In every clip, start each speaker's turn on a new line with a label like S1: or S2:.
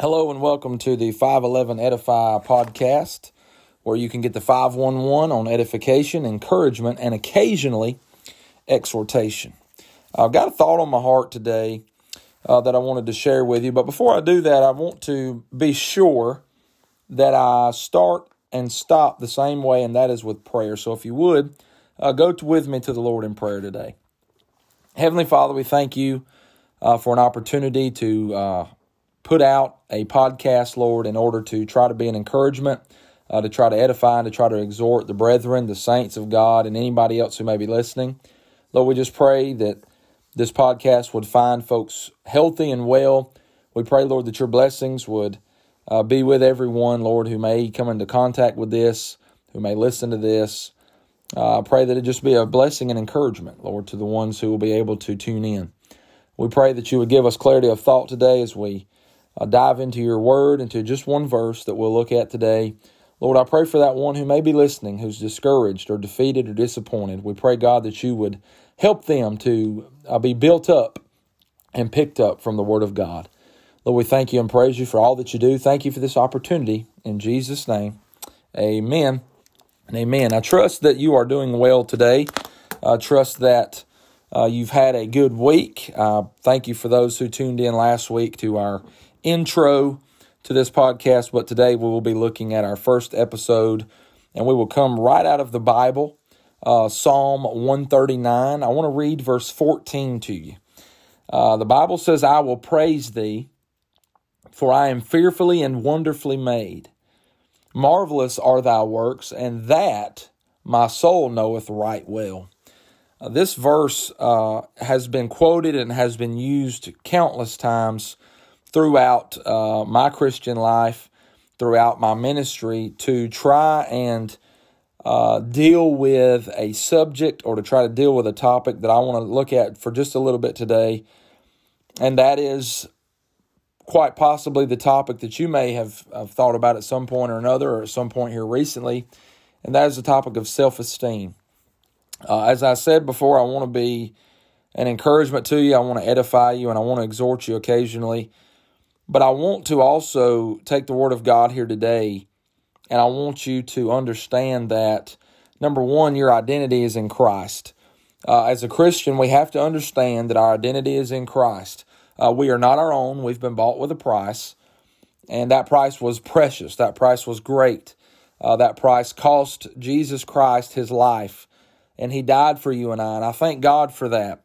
S1: Hello and welcome to the 511 Edify podcast, where you can get the 511 on edification, encouragement, and occasionally exhortation. I've got a thought on my heart today uh, that I wanted to share with you, but before I do that, I want to be sure that I start and stop the same way, and that is with prayer. So if you would, uh, go to, with me to the Lord in prayer today. Heavenly Father, we thank you uh, for an opportunity to uh, put out a podcast, Lord, in order to try to be an encouragement, uh, to try to edify, and to try to exhort the brethren, the saints of God, and anybody else who may be listening. Lord, we just pray that this podcast would find folks healthy and well. We pray, Lord, that your blessings would uh, be with everyone, Lord, who may come into contact with this, who may listen to this. Uh, I pray that it just be a blessing and encouragement, Lord, to the ones who will be able to tune in. We pray that you would give us clarity of thought today as we uh, dive into your word, into just one verse that we'll look at today. Lord, I pray for that one who may be listening, who's discouraged or defeated or disappointed. We pray, God, that you would help them to uh, be built up and picked up from the Word of God. Lord, we thank you and praise you for all that you do. Thank you for this opportunity. In Jesus' name, amen and amen. I trust that you are doing well today. I trust that uh, you've had a good week. Uh, thank you for those who tuned in last week to our intro to this podcast, but today we will be looking at our first episode and we will come right out of the Bible, uh, Psalm 139. I want to read verse 14 to you. Uh, the Bible says, I will praise thee, for I am fearfully and wonderfully made. Marvelous are thy works, and that my soul knoweth right well. Uh, this verse uh, has been quoted and has been used countless times throughout uh, my Christian life, throughout my ministry, to try and uh, deal with a subject or to try to deal with a topic that I want to look at for just a little bit today. And that is quite possibly the topic that you may have, have thought about at some point or another, or at some point here recently. And that is the topic of self esteem. Uh, as I said before, I want to be an encouragement to you. I want to edify you and I want to exhort you occasionally. But I want to also take the word of God here today, and I want you to understand that number one, your identity is in Christ. Uh, as a Christian, we have to understand that our identity is in Christ. Uh, we are not our own, we've been bought with a price, and that price was precious. That price was great. Uh, that price cost Jesus Christ his life, and he died for you and I, and I thank God for that.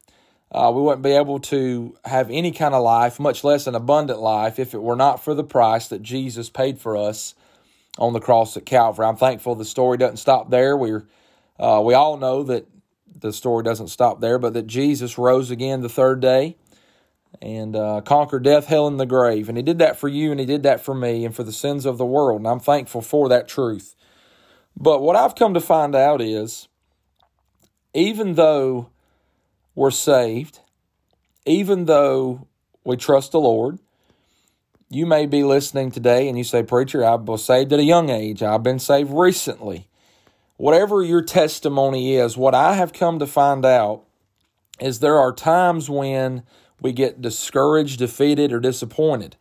S1: Uh, we wouldn't be able to have any kind of life, much less an abundant life, if it were not for the price that Jesus paid for us on the cross at Calvary. I'm thankful the story doesn't stop there. We're uh, we all know that the story doesn't stop there, but that Jesus rose again the third day and uh, conquered death, hell, and the grave. And He did that for you, and He did that for me, and for the sins of the world. And I'm thankful for that truth. But what I've come to find out is, even though we're saved, even though we trust the Lord. You may be listening today and you say, Preacher, I was saved at a young age. I've been saved recently. Whatever your testimony is, what I have come to find out is there are times when we get discouraged, defeated, or disappointed.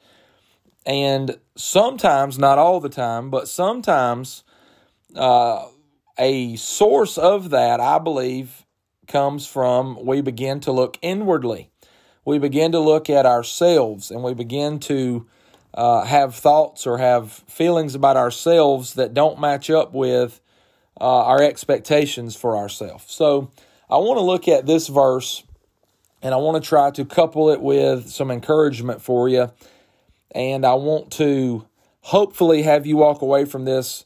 S1: And sometimes, not all the time, but sometimes uh, a source of that, I believe, comes from we begin to look inwardly. We begin to look at ourselves and we begin to uh, have thoughts or have feelings about ourselves that don't match up with uh, our expectations for ourselves. So I want to look at this verse and I want to try to couple it with some encouragement for you. And I want to hopefully have you walk away from this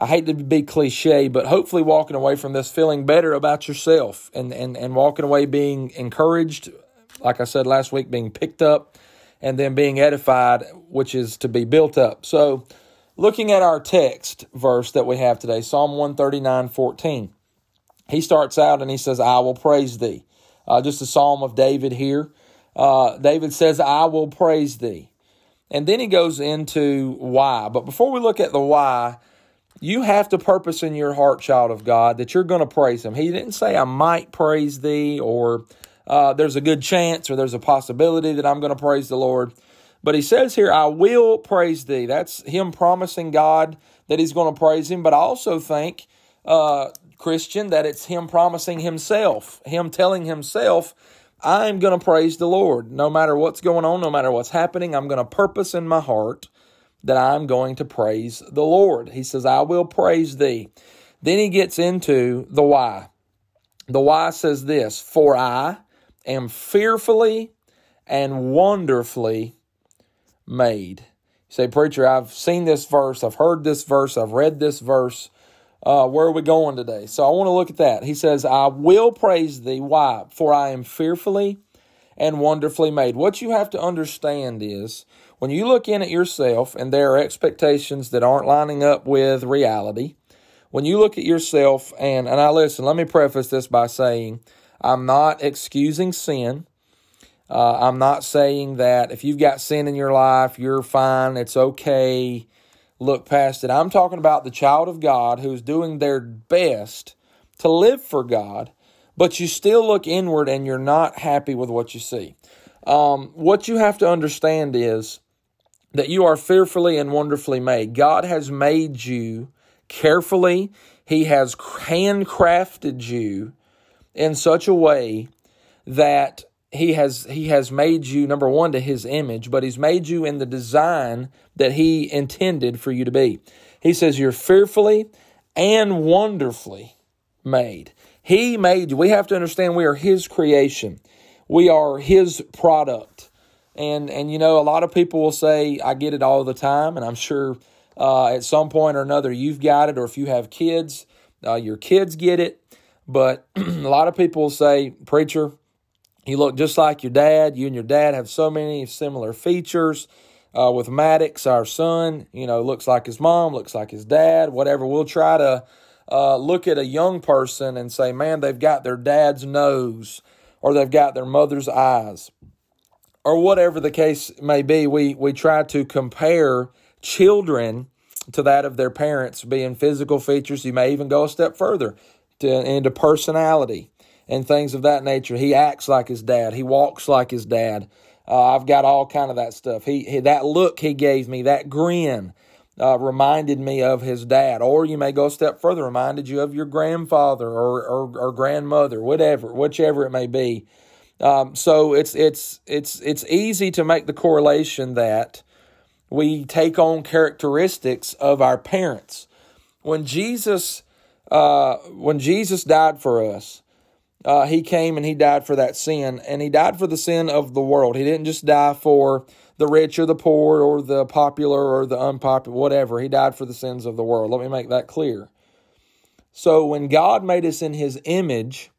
S1: I hate to be cliche, but hopefully walking away from this feeling better about yourself and, and, and walking away being encouraged, like I said last week, being picked up and then being edified, which is to be built up. So, looking at our text verse that we have today, Psalm 139 14, he starts out and he says, I will praise thee. Uh, just a psalm of David here. Uh, David says, I will praise thee. And then he goes into why. But before we look at the why, you have to purpose in your heart, child of God, that you're going to praise Him. He didn't say, I might praise thee, or uh, there's a good chance, or there's a possibility that I'm going to praise the Lord. But he says here, I will praise thee. That's him promising God that he's going to praise him. But I also think, uh, Christian, that it's him promising himself, him telling himself, I'm going to praise the Lord. No matter what's going on, no matter what's happening, I'm going to purpose in my heart that I'm going to praise the Lord. He says, I will praise thee. Then he gets into the why. The why says this For I am fearfully and wonderfully made. You say, Preacher, I've seen this verse, I've heard this verse, I've read this verse. Uh, where are we going today? So I want to look at that. He says, I will praise thee. Why? For I am fearfully and wonderfully made. What you have to understand is when you look in at yourself and there are expectations that aren't lining up with reality, when you look at yourself, and, and I listen, let me preface this by saying I'm not excusing sin. Uh, I'm not saying that if you've got sin in your life, you're fine, it's okay, look past it. I'm talking about the child of God who's doing their best to live for God, but you still look inward and you're not happy with what you see. Um, what you have to understand is that you are fearfully and wonderfully made. God has made you carefully, He has handcrafted you in such a way that he has he has made you number one to his image but he's made you in the design that he intended for you to be. He says you're fearfully and wonderfully made. He made you. We have to understand we are his creation. We are his product and and you know a lot of people will say i get it all the time and i'm sure uh, at some point or another you've got it or if you have kids uh, your kids get it but a lot of people will say preacher you look just like your dad. You and your dad have so many similar features. Uh, with Maddox, our son, you know, looks like his mom, looks like his dad, whatever. We'll try to uh, look at a young person and say, man, they've got their dad's nose or they've got their mother's eyes or whatever the case may be. We, we try to compare children to that of their parents, being physical features. You may even go a step further to, into personality and things of that nature. He acts like his dad. He walks like his dad. Uh, I've got all kind of that stuff. He, he that look he gave me, that grin, uh, reminded me of his dad. Or you may go a step further, reminded you of your grandfather or or, or grandmother, whatever, whichever it may be. Um, so it's it's it's it's easy to make the correlation that we take on characteristics of our parents. When Jesus uh, when Jesus died for us, uh, he came and he died for that sin, and he died for the sin of the world. He didn't just die for the rich or the poor or the popular or the unpopular, whatever. He died for the sins of the world. Let me make that clear. So when God made us in his image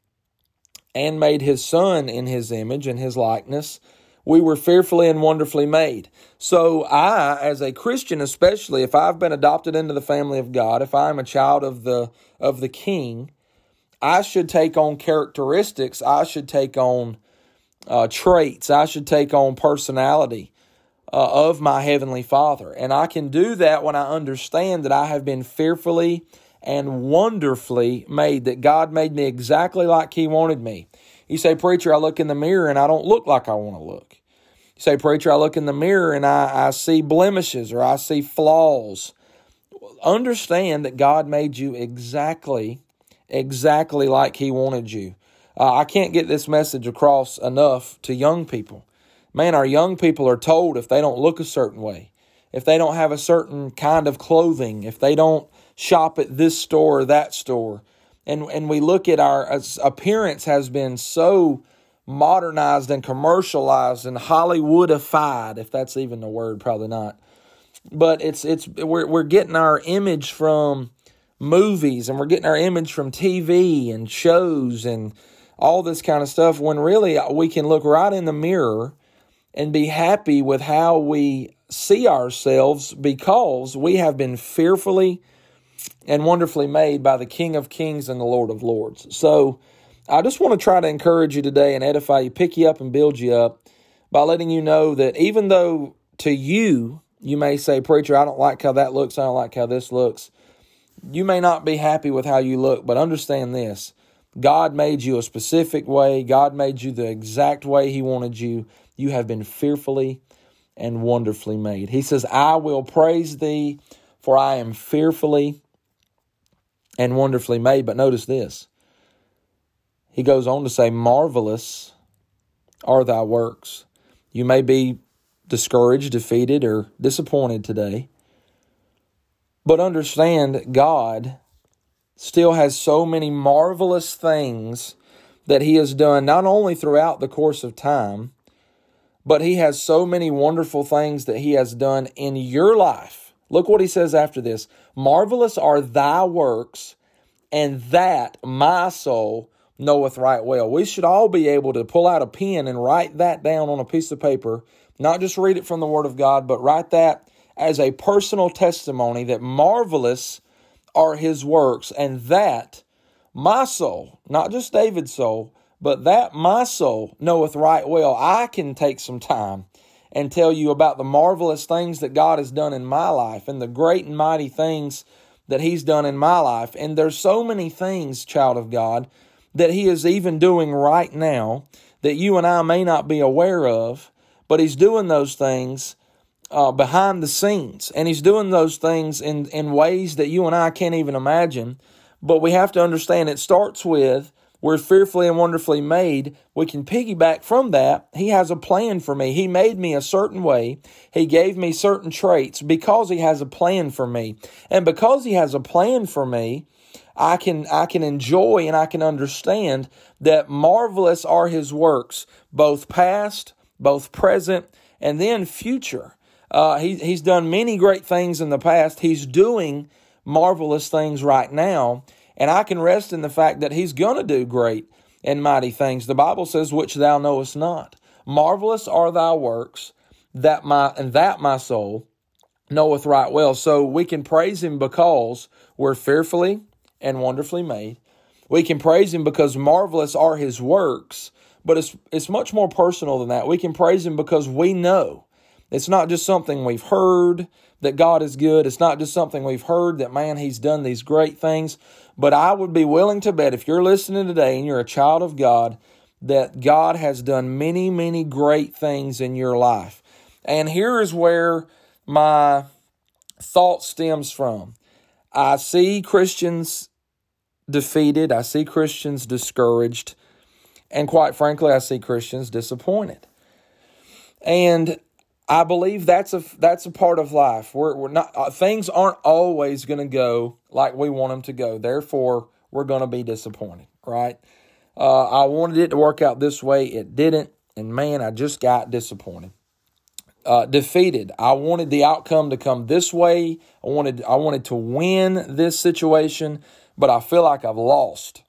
S1: and made his son in his image and his likeness, we were fearfully and wonderfully made. So I, as a Christian especially, if I've been adopted into the family of God, if I'm a child of the of the king, I should take on characteristics, I should take on uh, traits, I should take on personality uh, of my Heavenly Father. And I can do that when I understand that I have been fearfully and wonderfully made, that God made me exactly like He wanted me. You say, Preacher, I look in the mirror and I don't look like I want to look. You say, Preacher, I look in the mirror and I, I see blemishes or I see flaws. Understand that God made you exactly exactly like He wanted you. Uh, I can't get this message across enough to young people. Man, our young people are told if they don't look a certain way, if they don't have a certain kind of clothing, if they don't shop at this store or that store, and and we look at our appearance has been so modernized and commercialized and Hollywoodified, if that's even the word, probably not. But it's it's we're we're getting our image from movies and we're getting our image from TV and shows and all this kind of stuff when really we can look right in the mirror and be happy with how we see ourselves because we have been fearfully and wonderfully made by the King of Kings and the Lord of Lords. So I just want to try to encourage you today and edify you, pick you up and build you up by letting you know that even though to you, you may say, Preacher, I don't like how that looks, I don't like how this looks you may not be happy with how you look, but understand this God made you a specific way, God made you the exact way He wanted you. You have been fearfully and wonderfully made. He says, I will praise thee, for I am fearfully and wonderfully made. But notice this. He goes on to say, Marvelous are thy works. You may be discouraged, defeated, or disappointed today. But understand, God still has so many marvelous things that He has done, not only throughout the course of time, but He has so many wonderful things that He has done in your life. Look what He says after this Marvelous are thy works, and that my soul knoweth right well. We should all be able to pull out a pen and write that down on a piece of paper, not just read it from the Word of God, but write that as a personal testimony that marvelous are His works, and that my soul, not just David's soul, but that my soul knoweth right well. I can take some time and tell you about the marvelous things that God has done in my life and the great and mighty things that He's done in my life. And there's so many things, child of God, that He is even doing right now that you and I may not be aware of, but He's doing those things uh, behind the scenes. And He's doing those things in, in ways that you and I can't even imagine. But we have to understand it starts with we're fearfully and wonderfully made. We can piggyback from that. He has a plan for me. He made me a certain way. He gave me certain traits because He has a plan for me. And because He has a plan for me, I can I can enjoy and I can understand that marvelous are his works, both past, both present, and then future. Uh, he, he's done many great things in the past. He's doing marvelous things right now, and I can rest in the fact that he's going to do great and mighty things. The Bible says, "Which thou knowest not." Marvelous are thy works, that my and that my soul knoweth right well. So we can praise him because we're fearfully and wonderfully made. We can praise him because marvelous are his works, but it's it's much more personal than that. We can praise him because we know. It's not just something we've heard that God is good. It's not just something we've heard that man he's done these great things, but I would be willing to bet if you're listening today and you're a child of God that God has done many many great things in your life. And here is where my thought stems from. I see Christians defeated, I see Christians discouraged, and quite frankly, I see Christians disappointed. And I believe that's a that's a part of life. We're we're not uh, things aren't always going to go like we want them to go. Therefore, we're going to be disappointed, right? Uh, I wanted it to work out this way, it didn't, and man, I just got disappointed uh, defeated. I wanted the outcome to come this way. I wanted I wanted to win this situation, but I feel like I've lost,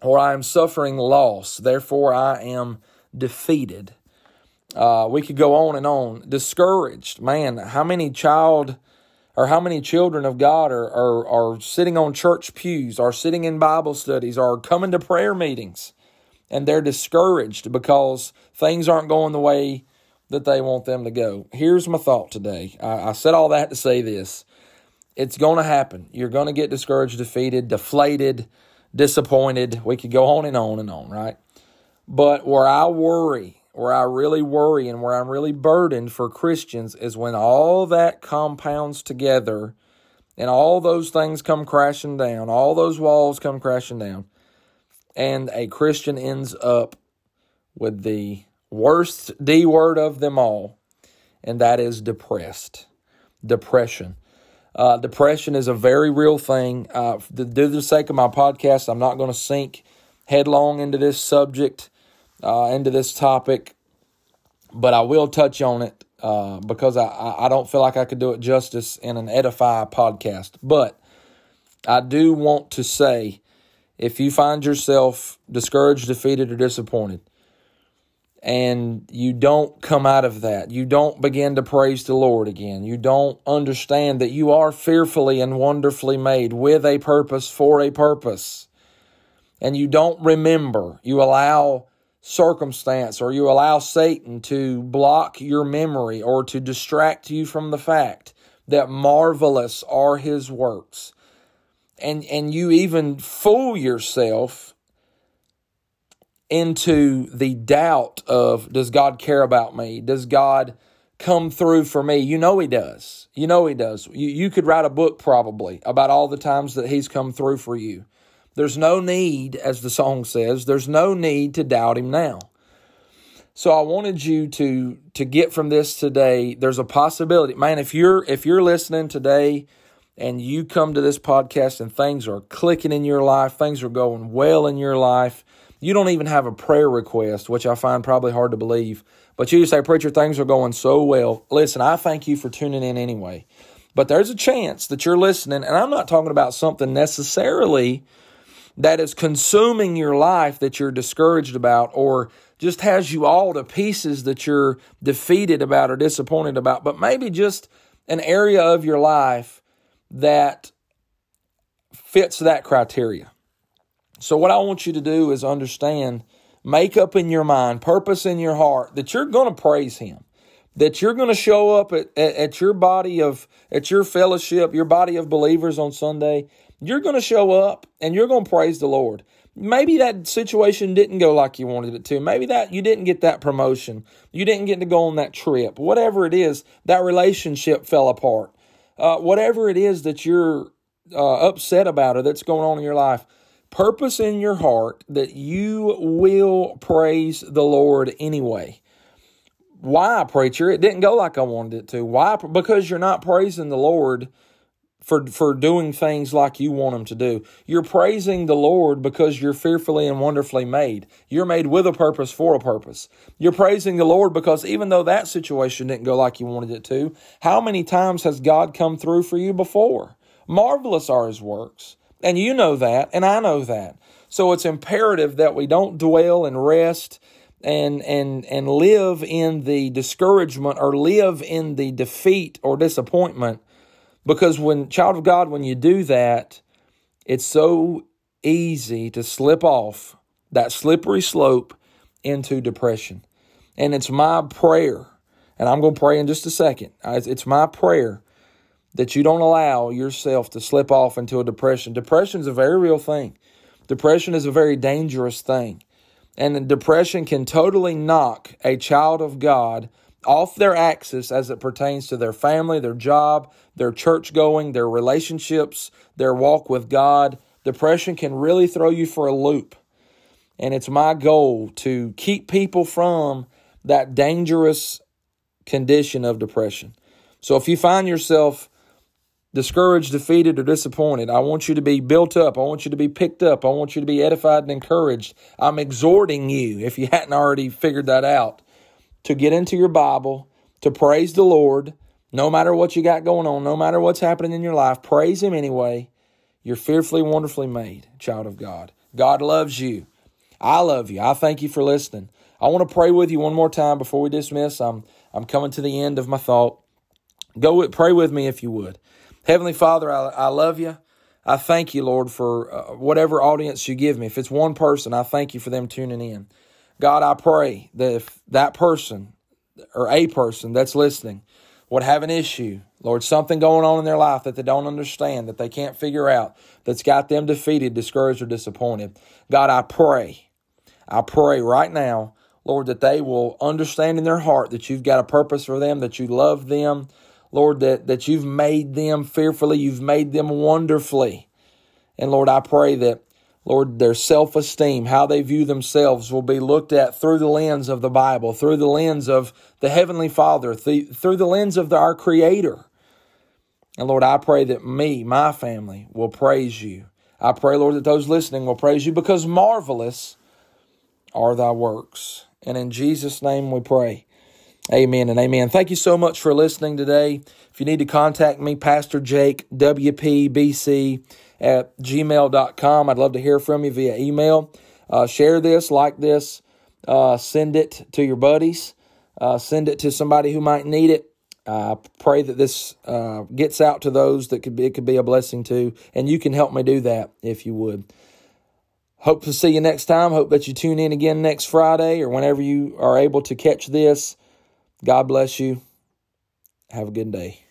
S1: or I am suffering loss. Therefore, I am defeated. Uh, we could go on and on. Discouraged, man. How many child or how many children of God are, are, are sitting on church pews, are sitting in Bible studies, are coming to prayer meetings, and they're discouraged because things aren't going the way that they want them to go. Here's my thought today. I, I said all that to say this. It's going to happen. You're going to get discouraged, defeated, deflated, disappointed. We could go on and on and on, right? But where I worry, where I really worry, and where I'm really burdened for Christians is when all that compounds together and all those things come crashing down, all those walls come crashing down, and a Christian ends up with the worst D word of them all, and that is depressed. Depression. Uh, depression is a very real thing. Uh, to the sake of my podcast, I'm not going to sink headlong into this subject, uh, into this topic, but I will touch on it uh, because I, I don't feel like I could do it justice in an edify podcast. But I do want to say if you find yourself discouraged, defeated, or disappointed, and you don't come out of that. You don't begin to praise the Lord again. You don't understand that you are fearfully and wonderfully made with a purpose for a purpose. And you don't remember. You allow circumstance or you allow Satan to block your memory or to distract you from the fact that marvelous are his works. And and you even fool yourself into the doubt of does God care about me? Does God come through for me. You know He does. You know He does. You, you could write a book probably about all the times that He's come through for you. There's no need, as the song says, there's no need to doubt Him now. So I wanted you to to get from this today. There's a possibility, man. If you're if you're listening today and you come to this podcast and things are clicking in your life, things are going well in your life, you don't even have a prayer request, which I find probably hard to believe. But you say, Preacher, things are going so well. Listen, I thank you for tuning in anyway. But there's a chance that you're listening, and I'm not talking about something necessarily that is consuming your life that you're discouraged about or just has you all to pieces that you're defeated about or disappointed about, but maybe just an area of your life that fits that criteria. So, what I want you to do is understand, make up in your mind, purpose in your heart that you're going to praise Him, that you're going to show up at, at, at, your body of, at your fellowship, your body of believers on Sunday. You're going to show up and you're going to praise the Lord maybe that situation didn't go like you wanted it to. Maybe that you didn't get that promotion. You didn't get to go on that trip. Whatever it is, that relationship fell apart. Uh, whatever it is that you're uh, upset about or that's going on in your life, purpose in your heart that you will praise the Lord anyway. Why, preacher? It didn't go like I wanted it to. Why? Because you're not praising the Lord for, for doing things like you want them to do. You're praising the Lord because you're fearfully and wonderfully made. You're made with a purpose for a purpose. You're praising the Lord because even though that situation didn't go like you wanted it to, how many times has God come through for you before? Marvelous are his works. And you know that, and I know that. So it's imperative that we don't dwell and rest and and and live in the discouragement or live in the defeat or disappointment because when, child of God, when you do that, it's so easy to slip off that slippery slope into depression. And it's my prayer, and I'm going to pray in just a second. It's my prayer that you don't allow yourself to slip off into a depression. Depression is a very real thing. Depression is a very dangerous thing. And depression can totally knock a child of God off their axis as it pertains to their family, their job, their church going, their relationships, their walk with God. Depression can really throw you for a loop. And it's my goal to keep people from that dangerous condition of depression. So if you find yourself discouraged, defeated, or disappointed, I want you to be built up. I want you to be picked up. I want you to be edified and encouraged. I'm exhorting you, if you hadn't already figured that out, to get into your Bible, to praise the Lord, no matter what you got going on, no matter what's happening in your life, praise Him anyway. You're fearfully, wonderfully made, child of God. God loves you. I love you. I thank you for listening. I want to pray with you one more time before we dismiss. I'm I'm coming to the end of my thought. Go with, pray with me if you would. Heavenly Father, I, I love you. I thank you, Lord, for uh, whatever audience you give me. If it's one person, I thank you for them tuning in. God, I pray that if that person or a person that's listening would have an issue, Lord, something going on in their life that they don't understand, that they can't figure out, that's got them defeated, discouraged, or disappointed. God, I pray, I pray right now, Lord, that they will understand in their heart that you've got a purpose for them, that you love them, Lord, that, that you've made them fearfully, you've made them wonderfully. And Lord, I pray that Lord, their self esteem, how they view themselves, will be looked at through the lens of the Bible, through the lens of the Heavenly Father, through the lens of our Creator. And Lord, I pray that me, my family, will praise you. I pray, Lord, that those listening will praise you because marvelous are thy works. And in Jesus' name we pray. Amen and amen. Thank you so much for listening today. If you need to contact me, Pastor Jake, WPBC at gmail.com. I'd love to hear from you via email. Uh, share this, like this, uh, send it to your buddies, uh, send it to somebody who might need it. I pray that this uh, gets out to those that could be, it could be a blessing to, and you can help me do that if you would. Hope to see you next time. Hope that you tune in again next Friday or whenever you are able to catch this. God bless you. Have a good day.